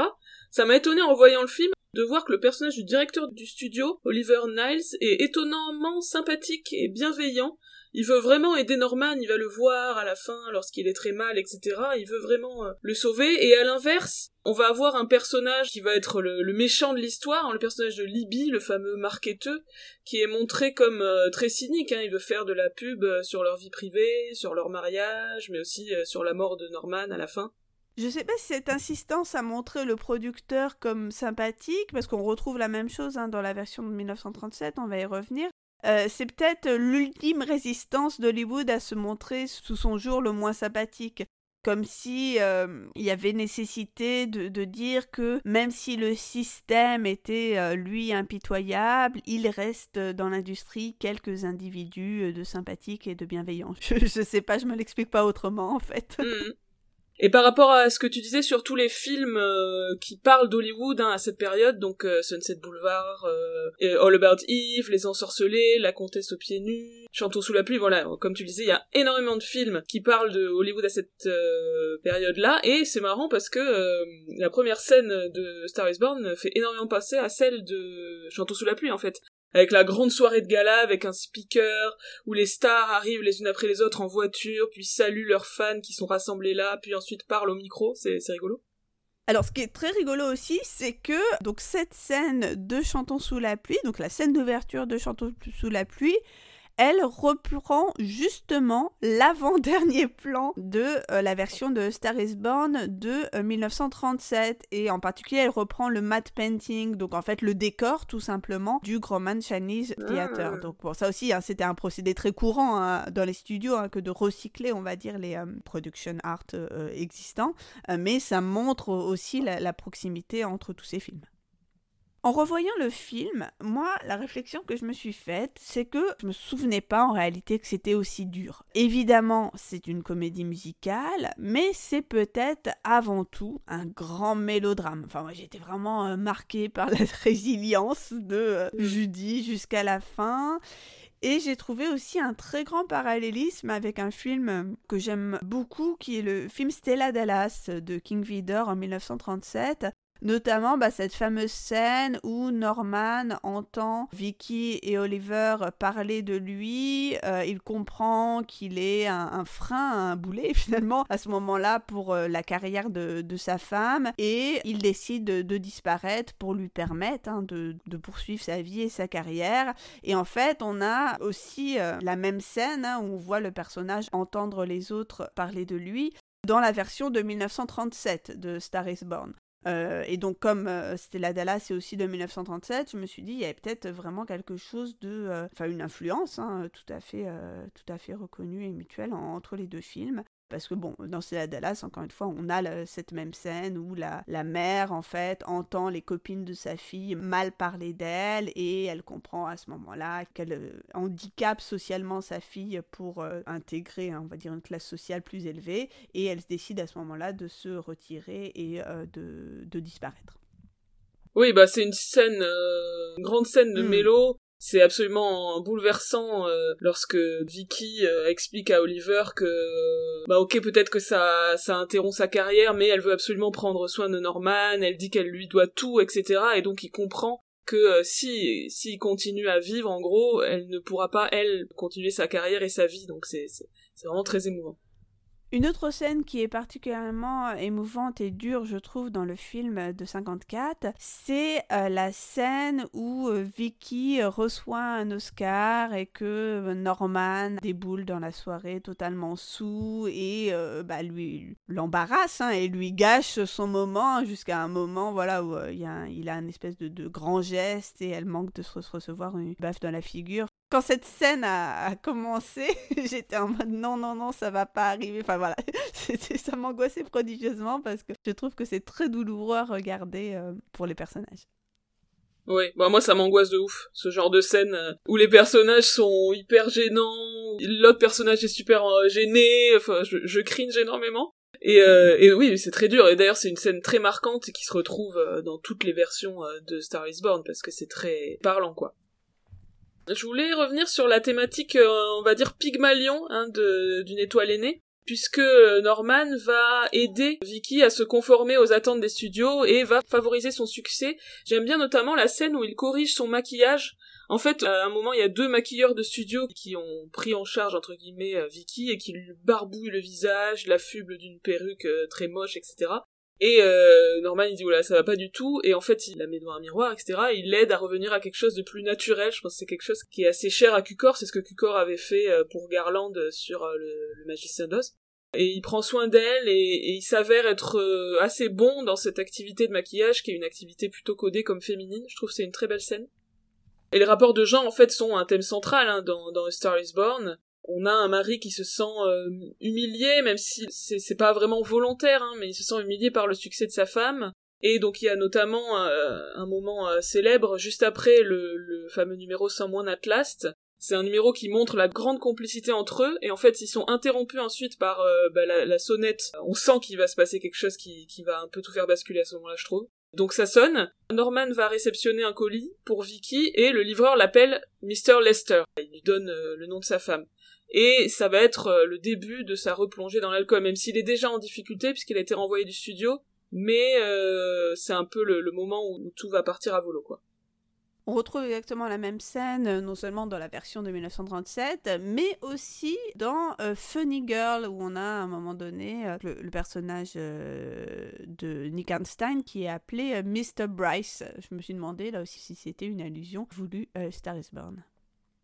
Speaker 2: ça m'a étonné en voyant le film de voir que le personnage du directeur du studio, Oliver Niles, est étonnamment sympathique et bienveillant. Il veut vraiment aider Norman, il va le voir à la fin lorsqu'il est très mal, etc. Il veut vraiment euh, le sauver. Et à l'inverse, on va avoir un personnage qui va être le, méchant de l'histoire, hein, le personnage de Libby, le fameux marketeux, qui est montré comme euh, très cynique. Hein. Il veut faire de la pub euh, sur leur vie privée, sur leur mariage, mais aussi sur la mort de Norman à la fin.
Speaker 1: Je sais pas si cette insistance à montrer le producteur comme sympathique, parce qu'on retrouve la même chose hein, dans la version de 1937, on va y revenir. Euh, c'est peut-être l'ultime résistance d'Hollywood à se montrer sous son jour le moins sympathique. Comme si euh, il y avait nécessité de, dire que même si le système était euh, lui impitoyable, il reste dans l'industrie quelques individus de sympathiques et de bienveillants. Je, ne sais pas, je me l'explique pas autrement en fait.
Speaker 2: Mmh. Et par rapport à ce que tu disais sur tous les films euh, qui parlent d'Hollywood hein, à cette période, donc euh, Sunset Boulevard, euh, All About Eve, Les Ensorcelés, La Comtesse aux pieds nus, Chantons sous la pluie, voilà, comme tu disais, il y a énormément de films qui parlent de Hollywood à cette période-là, et c'est marrant parce que la première scène de Star is Born fait énormément passer à celle de Chantons sous la pluie, en fait avec la grande soirée de gala, avec un speaker, où les stars arrivent les unes après les autres en voiture, puis saluent leurs fans qui sont rassemblés là, puis ensuite parlent au micro, c'est rigolo.
Speaker 1: Alors, ce qui est très rigolo aussi, c'est que donc cette scène de Chantons sous la pluie, donc la scène d'ouverture de Chantons sous la pluie, elle reprend justement l'avant-dernier plan de euh, la version de Star is Born de 1937 euh, et en particulier elle reprend le matte painting donc en fait le décor tout simplement du Grauman Chinese Theater ah. donc bon ça aussi hein, c'était un procédé très courant hein, dans les studios hein, que de recycler on va dire les euh, production art existants mais ça montre aussi la proximité entre tous ces films. En revoyant le film, moi, la réflexion que je me suis faite, c'est que je me souvenais pas en réalité que c'était aussi dur. Évidemment, c'est une comédie musicale, mais c'est peut-être avant tout un grand mélodrame. Enfin, moi, j'étais vraiment euh, marquée par la résilience de euh, Judy jusqu'à la fin. Et j'ai trouvé aussi un très grand parallélisme avec un film que j'aime beaucoup, qui est le film Stella Dallas de King Vidor en 1937, Notamment bah, cette fameuse scène où Norman entend Vicky et Oliver parler de lui, euh, il comprend qu'il est un, frein, un boulet finalement à ce moment-là pour euh, la carrière de, sa femme et il décide de, disparaître pour lui permettre hein, de, poursuivre sa vie et sa carrière. Et en fait on a aussi euh, la même scène hein, où on voit le personnage entendre les autres parler de lui dans la version de 1937 de Star is Born. Euh, et donc, comme euh, c'était la Dallas c'est aussi de 1937, je me suis dit, il y avait peut-être vraiment quelque chose de. Euh, enfin, une influence hein, tout, à fait, tout à fait reconnue et mutuelle entre les deux films. Parce que bon, dans la Dallas, encore une fois, on a cette même scène où la, la, mère, en fait, entend les copines de sa fille mal parler d'elle et elle comprend à ce moment-là qu'elle euh, handicape socialement sa fille pour euh, intégrer, hein, on va dire, une classe sociale plus élevée et elle décide à ce moment-là de se retirer et euh, de, de, disparaître.
Speaker 2: Oui, bah c'est une scène, une grande scène de hmm. mélo c'est absolument bouleversant euh, lorsque Vicky euh, explique à Oliver que bah ok peut-être que ça ça interrompt sa carrière mais elle veut absolument prendre soin de Norman, elle dit qu'elle lui doit tout etc et donc il comprend que euh, si s'il continue à vivre en gros elle ne pourra pas elle continuer sa carrière et sa vie donc c'est c'est vraiment très émouvant.
Speaker 1: Une autre scène qui est particulièrement émouvante et dure, je trouve, dans le film de 54, c'est euh, la scène où euh, Vicky reçoit un Oscar et que Norman déboule dans la soirée totalement sous et euh, bah, lui l'embarrasse hein, et lui gâche son moment jusqu'à un moment voilà où il, a un, espèce de, de, grand geste et elle manque de se recevoir une baffe dans la figure quand cette scène a, commencé, j'étais en mode non, non, non, ça va pas arriver. Enfin voilà, ça m'angoissait prodigieusement parce que je trouve que c'est très douloureux à regarder euh, pour les personnages.
Speaker 2: Oui, bah moi ça m'angoisse de ouf, ce genre de scène euh, où les personnages sont hyper gênants, l'autre personnage est super euh, gêné, enfin je, je cringe énormément. Et, et oui, c'est très dur. Et d'ailleurs, c'est une scène très marquante qui se retrouve dans toutes les versions de Star is Born parce que c'est très parlant, quoi. Je voulais revenir sur la thématique, euh, on va dire Pygmalion, hein, d'une étoile aînée. puisque Norman va aider Vicky à se conformer aux attentes des studios et va favoriser son succès. J'aime bien notamment la scène où il corrige son maquillage. En fait, à un moment, il y a deux maquilleurs de studio qui ont pris en charge, entre guillemets, Vicky et qui lui barbouillent le visage, l'affublent d'une perruque très moche, etc. Et euh, Norman il dit oula ça va pas du tout et en fait il la met devant un miroir etc. Et il l'aide à revenir à quelque chose de plus naturel. Je pense que c'est quelque chose qui est assez cher à Cucor. C'est ce que Cucor avait fait euh, pour Garland sur euh, le, Magicien d'Oz. Et il prend soin d'elle et, il s'avère être euh, assez bon dans cette activité de maquillage qui est une activité plutôt codée comme féminine. Je trouve c'est une très belle scène. Et les rapports de genre en fait sont un thème central hein, dans, dans Star Is Born on a un mari qui se sent euh, humilié, même si c'est pas vraiment volontaire, hein, mais il se sent humilié par le succès de sa femme. Et donc il y a notamment euh, un moment euh, célèbre juste après le, fameux numéro sans moins Atlast. C'est un numéro qui montre la grande complicité entre eux, et en fait ils sont interrompus ensuite par bah, la, sonnette. On sent qu'il va se passer quelque chose qui, qui va un peu tout faire basculer à ce moment-là, je trouve. Donc ça sonne, Norman va réceptionner un colis pour Vicky, et le livreur l'appelle Mr. Lester. Il lui donne le nom de sa femme et ça va être euh, le début de sa replongée dans l'alcool, même s'il est déjà en difficulté puisqu'il a été renvoyé du studio, mais euh, c'est un peu le, moment où, tout va partir à volo, quoi.
Speaker 1: On retrouve exactement la même scène, euh, non seulement dans la version de 1937, mais aussi dans Funny Girl, où on a à un moment donné le, personnage de Nick Einstein qui est appelé Mr. Bryce. Je me suis demandé là aussi si c'était une allusion voulue Star is Born.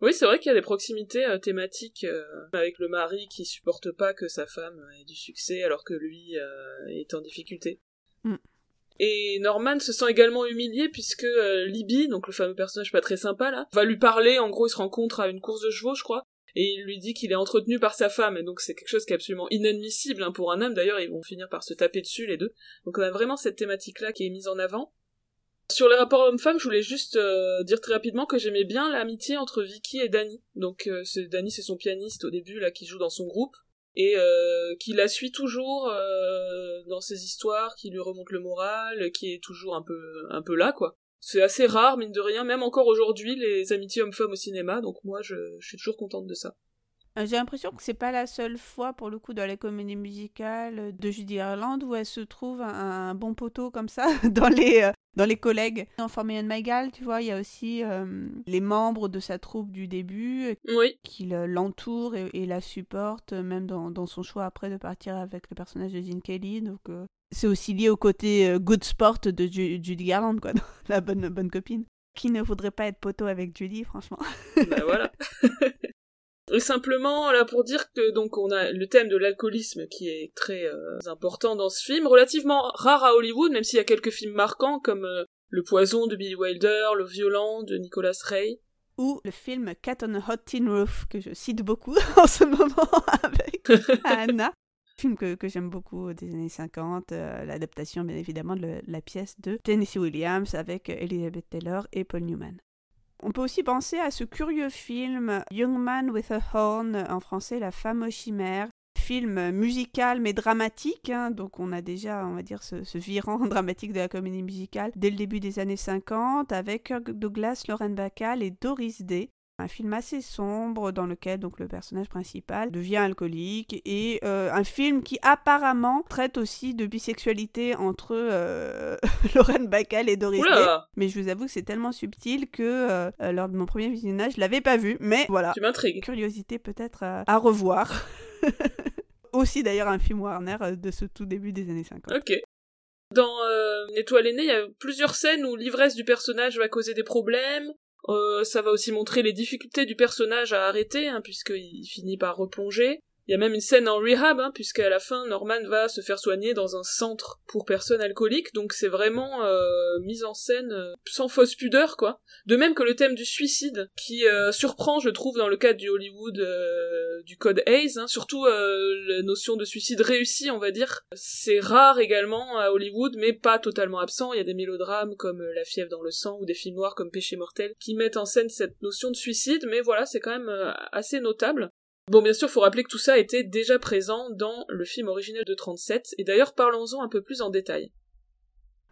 Speaker 2: Oui, c'est vrai qu'il y a des proximités euh, thématiques euh, avec le mari qui supporte pas que sa femme ait du succès alors que lui euh, est en difficulté. Mm. Et Norman se sent également humilié puisque Libby, donc le fameux personnage pas très sympa là, va lui parler, en gros il se rencontre à une course de chevaux je crois, et il lui dit qu'il est entretenu par sa femme, et donc c'est quelque chose qui est absolument inadmissible hein, pour un homme, d'ailleurs ils vont finir par se taper dessus les deux. Donc on a vraiment cette thématique là qui est mise en avant. Sur les rapports hommes-femmes, je voulais juste euh, dire très rapidement que j'aimais bien l'amitié entre Vicky et Danny. Donc euh, c'est Danny, c'est son pianiste au début là qui joue dans son groupe et euh, qui la suit toujours dans ses histoires, qui lui remonte le moral, qui est toujours un peu un peu là quoi. C'est assez rare mine de rien, même encore aujourd'hui les amitiés hommes-femmes au cinéma. Donc moi je, suis toujours contente de ça.
Speaker 1: J'ai l'impression que c'est pas la seule fois, pour le coup, dans les comédies musicales de Judy Garland où elle se trouve un, un bon poteau comme ça dans les, dans les collègues. Dans Formation Mygal, tu vois, il y a aussi euh, les membres de sa troupe du début qui l'entourent et, la supportent, même dans, son choix après de partir avec le personnage de Jean Kelly. Donc, euh, c'est aussi lié au côté euh, good sport de Judy Garland, quoi, la bonne, bonne copine. Qui ne voudrait pas être poteau avec Judy, franchement
Speaker 2: Bah voilà simplement là pour dire que donc on a le thème de l'alcoolisme qui est très euh, important dans ce film, relativement rare à Hollywood, même s'il y a quelques films marquants comme euh, Le Poison de Billy Wilder, Le Violent de Nicolas Ray.
Speaker 1: Ou le film Cat on a Hot Tin Roof, que je cite beaucoup en ce moment avec Anna. film que, que j'aime beaucoup des années 50, euh, l'adaptation bien évidemment de la pièce de Tennessee Williams avec Elizabeth Taylor et Paul Newman. On peut aussi penser à ce curieux film Young Man with a Horn, en français La femme aux chimères, film musical mais dramatique, hein. donc on a déjà, on va dire, ce, ce, virant dramatique de la comédie musicale dès le début des années 50 avec Kirk Douglas, Lauren Bacall et Doris Day un film assez sombre dans lequel donc le personnage principal devient alcoolique et euh, un film qui apparemment traite aussi de bisexualité entre euh, Lorraine Bacall et Doris Day. Mais je vous avoue que c'est tellement subtil que euh, lors de mon premier visionnage, je l'avais pas vu. Mais voilà.
Speaker 2: Tu m'intrigues.
Speaker 1: Curiosité peut-être à revoir. aussi d'ailleurs un film Warner de ce tout début des années 50.
Speaker 2: Ok. Dans Une étoile aînée, il y a plusieurs scènes où l'ivresse du personnage va causer des problèmes, euh, ça va aussi montrer les difficultés du personnage à arrêter, hein, puisqu'il finit par replonger. Il y a même une scène en rehab, hein, puisqu'à la fin, Norman va se faire soigner dans un centre pour personnes alcooliques, donc c'est vraiment euh, mise en scène euh, sans fausse pudeur, quoi. De même que le thème du suicide, qui euh, surprend, je trouve, dans le cadre du Hollywood euh, du code Hayes, hein, surtout la notion de suicide réussi, on va dire. C'est rare également à Hollywood, mais pas totalement absent. Il y a des mélodrames comme La fièvre dans le sang ou des films noirs comme Péché mortel qui mettent en scène cette notion de suicide, mais voilà, c'est quand même assez notable. Bon, bien sûr, faut rappeler que tout ça était déjà présent dans le film original de 37, et d'ailleurs parlons-en un peu plus en détail.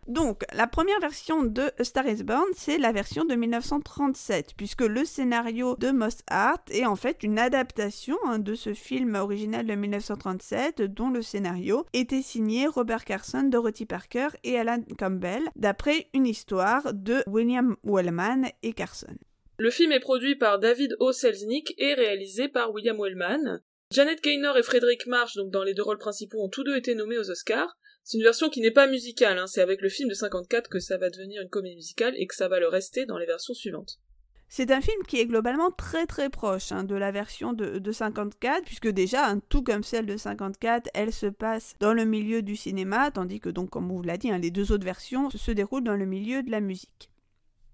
Speaker 1: Donc, la première version de Star is Born, c'est la version de 1937, puisque le scénario de Moss Hart est en fait une adaptation hein, de ce film original de 1937, dont le scénario était signé Robert Carson, Dorothy Parker et Alan Campbell, d'après une histoire de William Wellman et Carson.
Speaker 2: Le film est produit par David O. Selznick et réalisé par William Wellman. Janet Gaynor et Frederick March, donc dans les deux rôles principaux, ont tous deux été nommés aux Oscars. C'est une version qui n'est pas musicale, hein. c'est avec le film de 54 que ça va devenir une comédie musicale et que ça va le rester dans les versions suivantes.
Speaker 1: C'est un film qui est globalement très très proche hein, de la version de, 54, puisque déjà, un tout comme celle de 54, elle se passe dans le milieu du cinéma, tandis que donc, comme on vous l'a dit, hein, les deux autres versions se déroulent dans le milieu de la musique.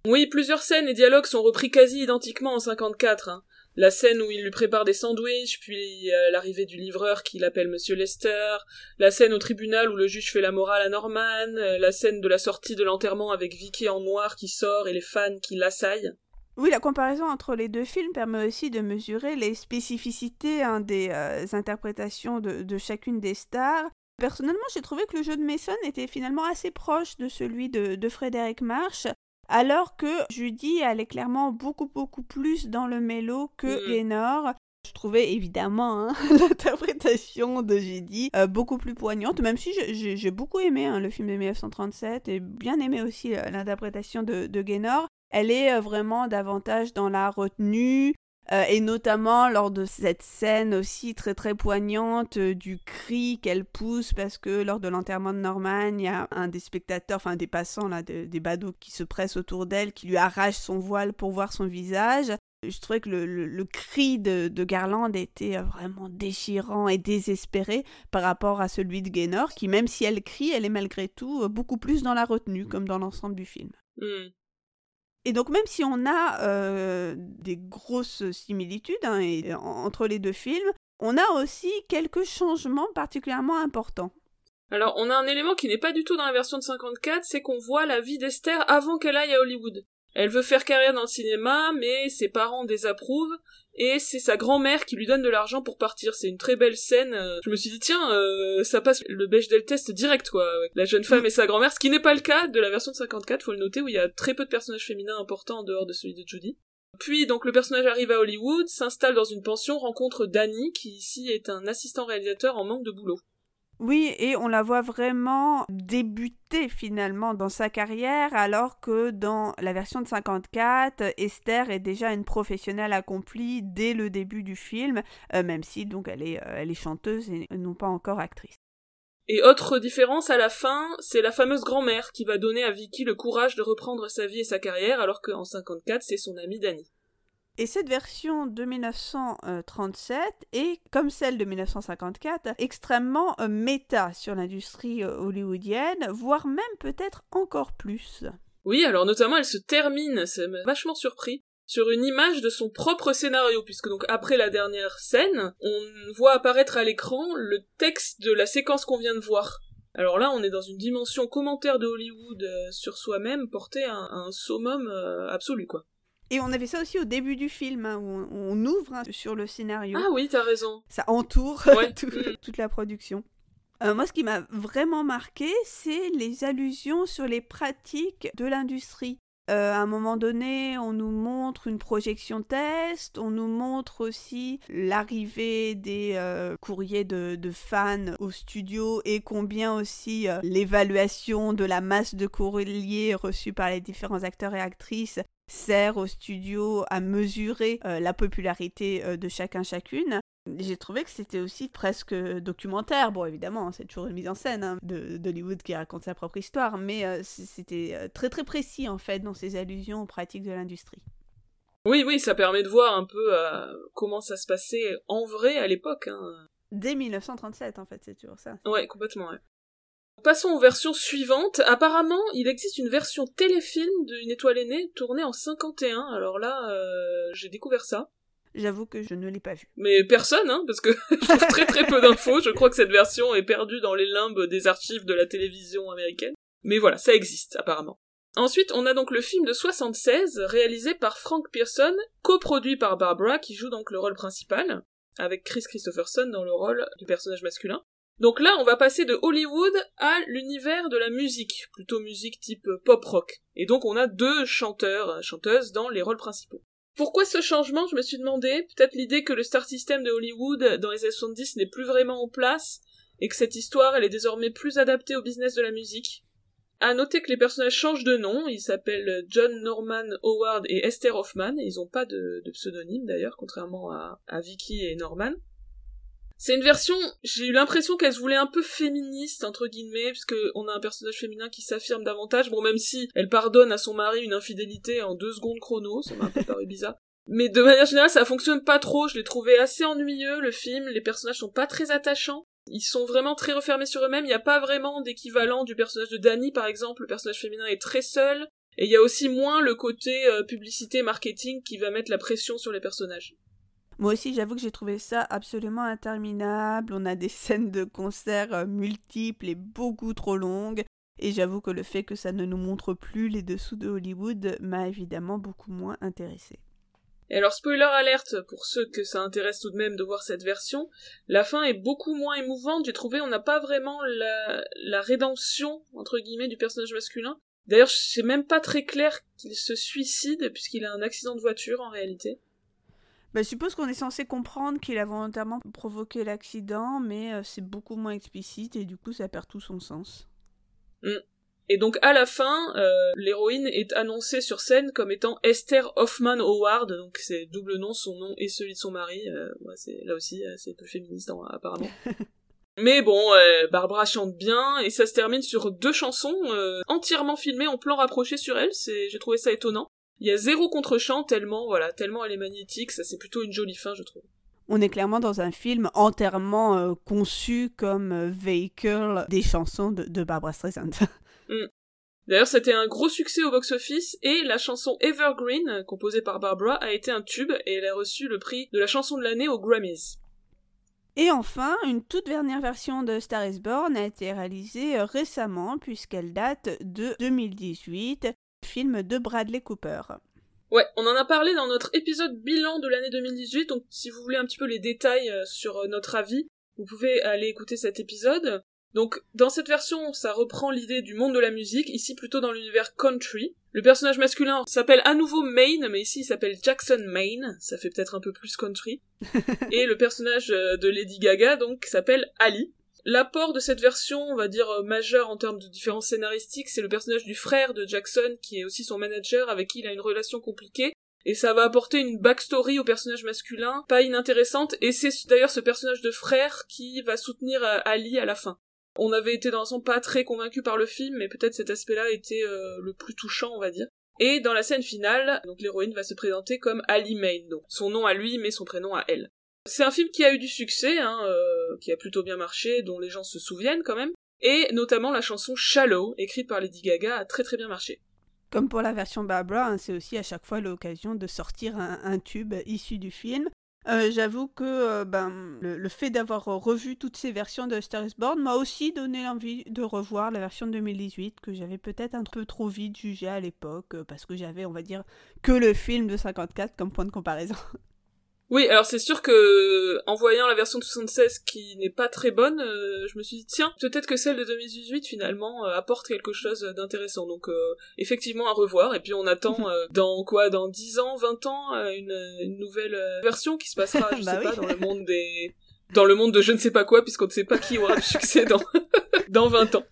Speaker 2: Oui, plusieurs scènes et dialogues sont repris quasi identiquement en 54 la scène où il lui prépare des sandwichs, puis euh, l'arrivée du livreur qui l'appelle Monsieur Lester, la scène au tribunal où le juge fait la morale à Norman, euh, la scène de la sortie de l'enterrement avec Vicky en noir qui sort et les fans qui l'assaillent.
Speaker 1: Oui, la comparaison entre les deux films permet aussi de mesurer les spécificités hein, des euh, interprétations de, chacune des stars. Personnellement, j'ai trouvé que le jeu de Mason était finalement assez proche de celui de, de Frédéric March, alors que Judy allait clairement beaucoup beaucoup plus dans le mélo que mmh. Je trouvais évidemment hein, l'interprétation de Judy euh, beaucoup plus poignante, même si j'ai beaucoup aimé hein, le film de 1937 et bien aimé aussi euh, l'interprétation de, de Gaynor. Elle est euh, vraiment davantage dans la retenue, euh, et notamment lors de cette scène aussi très très poignante euh, du cri qu'elle pousse parce que lors de l'enterrement de Norman, il y a un des spectateurs, enfin des passants là, des badauds qui se pressent autour d'elle, qui lui arrache son voile pour voir son visage. Je trouvais que le, cri de, Garland était vraiment déchirant et désespéré par rapport à celui de Gaynor, qui même si elle crie, elle est malgré tout beaucoup plus dans la retenue, comme dans l'ensemble du film.
Speaker 2: Hmm.
Speaker 1: Et donc même si on a euh, des grosses similitudes hein, entre les deux films, on a aussi quelques changements particulièrement importants.
Speaker 2: Alors on a un élément qui n'est pas du tout dans la version de 54, c'est qu'on voit la vie d'Esther avant qu'elle aille à Hollywood. Elle veut faire carrière dans le cinéma, mais ses parents désapprouvent, et c'est sa grand-mère qui lui donne de l'argent pour partir. C'est une très belle scène. Euh. Je me suis dit, tiens, euh, ça passe le Bechdel test direct, quoi, la jeune femme et sa grand-mère, ce qui n'est pas le cas de la version de 54, faut le noter, où il y a très peu de personnages féminins importants en dehors de celui de Judy. Puis donc le personnage arrive à Hollywood, s'installe dans une pension, rencontre Danny, qui ici est un assistant réalisateur en manque de boulot.
Speaker 1: Oui, et on la voit vraiment débuter finalement dans sa carrière, alors que dans la version de 54, Esther est déjà une professionnelle accomplie dès le début du film, euh, même si donc elle est, euh, elle est chanteuse et non pas encore actrice.
Speaker 2: Et autre différence à la fin, c'est la fameuse grand-mère qui va donner à Vicky le courage de reprendre sa vie et sa carrière, alors qu'en 54, c'est son amie Danny.
Speaker 1: Et cette version de 1937 est, comme celle de 1954, extrêmement euh, méta sur l'industrie euh, hollywoodienne, voire même peut-être encore plus.
Speaker 2: Oui, alors notamment elle se termine, c'est vachement surpris, sur une image de son propre scénario, puisque donc après la dernière scène, on voit apparaître à l'écran le texte de la séquence qu'on vient de voir. Alors là, on est dans une dimension commentaire de Hollywood euh, sur soi-même portée à, un summum absolu, quoi.
Speaker 1: Et on avait ça aussi au début du film, hein, où on, ouvre hein, sur le scénario.
Speaker 2: Ah oui, t'as raison.
Speaker 1: Ça entoure mm. toute la production. Euh, moi, ce qui m'a vraiment marqué, c'est les allusions sur les pratiques de l'industrie. Euh, à un moment donné, on nous montre une projection test, on nous montre aussi l'arrivée des euh, courriers de, fans au studio et combien aussi l'évaluation de la masse de courriers reçus par les différents acteurs et actrices sert au studio à mesurer euh, la popularité euh, de chacun chacune. J'ai trouvé que c'était aussi presque documentaire. Bon, évidemment, c'est toujours une mise en scène hein, de d'Hollywood qui raconte sa propre histoire, mais euh, c'était très très précis en fait dans ses allusions aux pratiques de l'industrie.
Speaker 2: Oui, oui, ça permet de voir un peu comment ça se passait en vrai à l'époque. Hein.
Speaker 1: Dès 1937, en fait, c'est toujours ça.
Speaker 2: Ouais, complètement, ouais. Passons aux versions suivantes. Apparemment, il existe une version téléfilm d'une étoile aînée tournée en 51. Alors là, euh, j'ai découvert ça.
Speaker 1: J'avoue que je ne l'ai pas vu.
Speaker 2: Mais personne, hein, parce que je trouve très très peu d'infos. Je crois que cette version est perdue dans les limbes des archives de la télévision américaine. Mais voilà, ça existe, apparemment. Ensuite, on a donc le film de 76, réalisé par Frank Pearson, coproduit par Barbara, qui joue donc le rôle principal, avec Chris Christopherson dans le rôle du personnage masculin. Donc là, on va passer de Hollywood à l'univers de la musique, plutôt musique type pop rock. Et donc on a deux chanteurs, chanteuses dans les rôles principaux. Pourquoi ce changement, je me suis demandé Peut-être l'idée que le star system de Hollywood dans les années 70 n'est plus vraiment en place, et que cette histoire, elle est désormais plus adaptée au business de la musique. À noter que les personnages changent de nom, ils s'appellent John Norman Howard et Esther Hoffman, ils n'ont pas de, pseudonyme d'ailleurs, contrairement à Vicky et Norman. C'est une version, j'ai eu l'impression qu'elle se voulait un peu féministe, entre guillemets, puisque on a un personnage féminin qui s'affirme davantage, bon même si elle pardonne à son mari une infidélité en deux secondes chrono, ça m'a un peu paru bizarre. Mais de manière générale, ça fonctionne pas trop, je l'ai trouvé assez ennuyeux, le film, les personnages sont pas très attachants. Ils sont vraiment très refermés sur eux-mêmes, il n'y a pas vraiment d'équivalent du personnage de Danny par exemple, le personnage féminin est très seul, et il y a aussi moins le côté euh, publicité, marketing qui va mettre la pression sur les personnages.
Speaker 1: Moi aussi, j'avoue que j'ai trouvé ça absolument interminable. On a des scènes de concert euh, multiples et beaucoup trop longues. Et j'avoue que le fait que ça ne nous montre plus les dessous de Hollywood m'a évidemment beaucoup moins intéressé.
Speaker 2: Et alors, spoiler alerte pour ceux que ça intéresse tout de même de voir cette version, la fin est beaucoup moins émouvante. J'ai trouvé on n'a pas vraiment la, la rédemption, entre guillemets, du personnage masculin. D'ailleurs, c'est même pas très clair qu'il se suicide, puisqu'il a un accident de voiture en réalité.
Speaker 1: Bah, je suppose qu'on est censé comprendre qu'il a volontairement provoqué l'accident, mais euh, c'est beaucoup moins explicite et du coup ça perd tout son sens.
Speaker 2: Mm. Et donc à la fin, euh, l'héroïne est annoncée sur scène comme étant Esther Hoffman Howard, donc c'est double nom, son nom et celui de son mari. Euh, c'est là aussi c'est peu féministe hein, apparemment. Mais bon, Barbara chante bien et ça se termine sur deux chansons entièrement filmées en plan rapproché sur elle. C'est, j'ai trouvé ça étonnant. Il y a zéro contre-champ tellement, voilà, tellement elle est magnétique, ça c'est plutôt une jolie fin, je trouve.
Speaker 1: On est clairement dans un film entièrement euh, conçu comme euh, véhicule des chansons de, Barbara Streisand.
Speaker 2: Mm. D'ailleurs, c'était un gros succès au box-office et la chanson Evergreen, composée par Barbara, a été un tube et elle a reçu le prix de la chanson de l'année aux Grammys.
Speaker 1: Et enfin, une toute dernière version de Star is Born a été réalisée euh, récemment puisqu'elle date de 2018 film de Bradley Cooper.
Speaker 2: Ouais, on en a parlé dans notre épisode bilan de l'année 2018, donc si vous voulez un petit peu les détails euh, sur euh, notre avis, vous pouvez aller écouter cet épisode. Donc, dans cette version, ça reprend l'idée du monde de la musique, ici plutôt dans l'univers country. Le personnage masculin s'appelle à nouveau Maine, mais ici il s'appelle Jackson Maine, ça fait peut-être un peu plus country. Et le personnage euh, de Lady Gaga, donc, s'appelle Ali. L'apport de cette version, on va dire, euh, majeur en termes de différences scénaristiques, c'est le personnage du frère de Jackson, qui est aussi son manager, avec qui il a une relation compliquée. Et ça va apporter une backstory au personnage masculin, pas inintéressante, et c'est d'ailleurs ce personnage de frère qui va soutenir euh, Ali à la fin. On avait été dans l'ensemble pas très convaincu par le film, mais peut-être cet aspect-là était euh, le plus touchant, on va dire. Et dans la scène finale, donc l'héroïne va se présenter comme Ali Main, donc son nom à lui mais son prénom à elle. C'est un film qui a eu du succès, hein, euh, qui a plutôt bien marché, dont les gens se souviennent quand même, et notamment la chanson Shallow, écrite par Lady Gaga, a très très bien marché.
Speaker 1: Comme pour la version Barbara, hein, c'est aussi à chaque fois l'occasion de sortir un, tube issu du film. Euh, j'avoue que euh, ben, le, fait d'avoir revu toutes ces versions de Star is Born m'a aussi donné envie de revoir la version 2018 que j'avais peut-être un peu trop vite jugée à l'époque parce que j'avais, on va dire, que le film de 54 comme point de comparaison.
Speaker 2: Oui, alors c'est sûr que en voyant la version de 76 qui n'est pas très bonne, euh, je me suis dit tiens, peut-être que celle de 2018 finalement euh, apporte quelque chose d'intéressant. Donc euh, effectivement à revoir et puis on attend dans quoi? Dans 10 ans, 20 ans une, nouvelle version qui se passera je bah sais pas dans le monde des dans le monde de je ne sais pas quoi puisqu'on ne sait pas qui aura le succès dans dans 20 ans.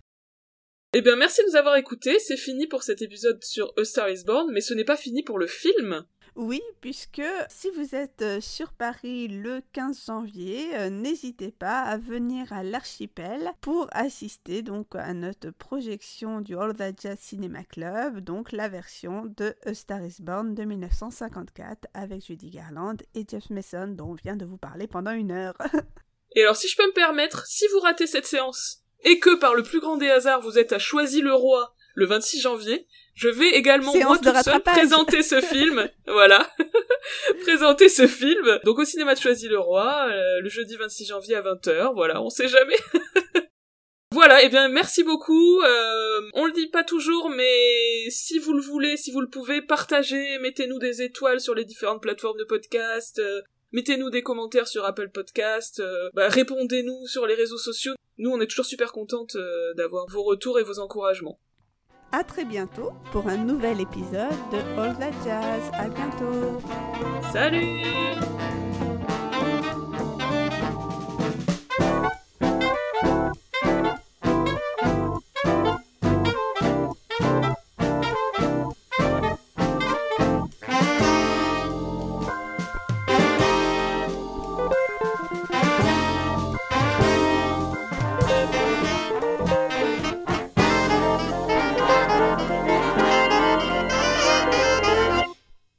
Speaker 2: Eh bien, merci de nous avoir écoutés. C'est fini pour cet épisode sur A Star is Born, mais ce n'est pas fini pour le film.
Speaker 1: Oui, puisque si vous êtes euh, sur Paris le 15 janvier, euh, n'hésitez pas à venir à l'archipel pour assister donc à notre projection du All That Jazz Cinema Club, donc la version de A Star is Born de 1954 avec Judy Garland et Jeff Mason dont on vient de vous parler pendant une heure.
Speaker 2: et alors si je peux me permettre, si vous ratez cette séance et que par le plus grand des hasards vous êtes à Choisy-le-Roi le 26 janvier, je vais également moi toute seule présenter ce film, voilà, présenter ce film. Donc au cinéma de Choisy-le-Roi, euh, le jeudi 26 janvier à 20h, voilà, on sait jamais. voilà, et eh bien merci beaucoup. Euh, on le dit pas toujours, mais si vous le voulez, si vous le pouvez, partagez, mettez-nous des étoiles sur les différentes plateformes de podcast. Euh, Mettez-nous des commentaires sur Apple Podcast, bah, répondez-nous sur les réseaux sociaux. Nous, on est toujours super contentes euh, d'avoir vos retours et vos encouragements.
Speaker 1: À très bientôt pour un nouvel épisode de All That Jazz. À bientôt.
Speaker 2: Salut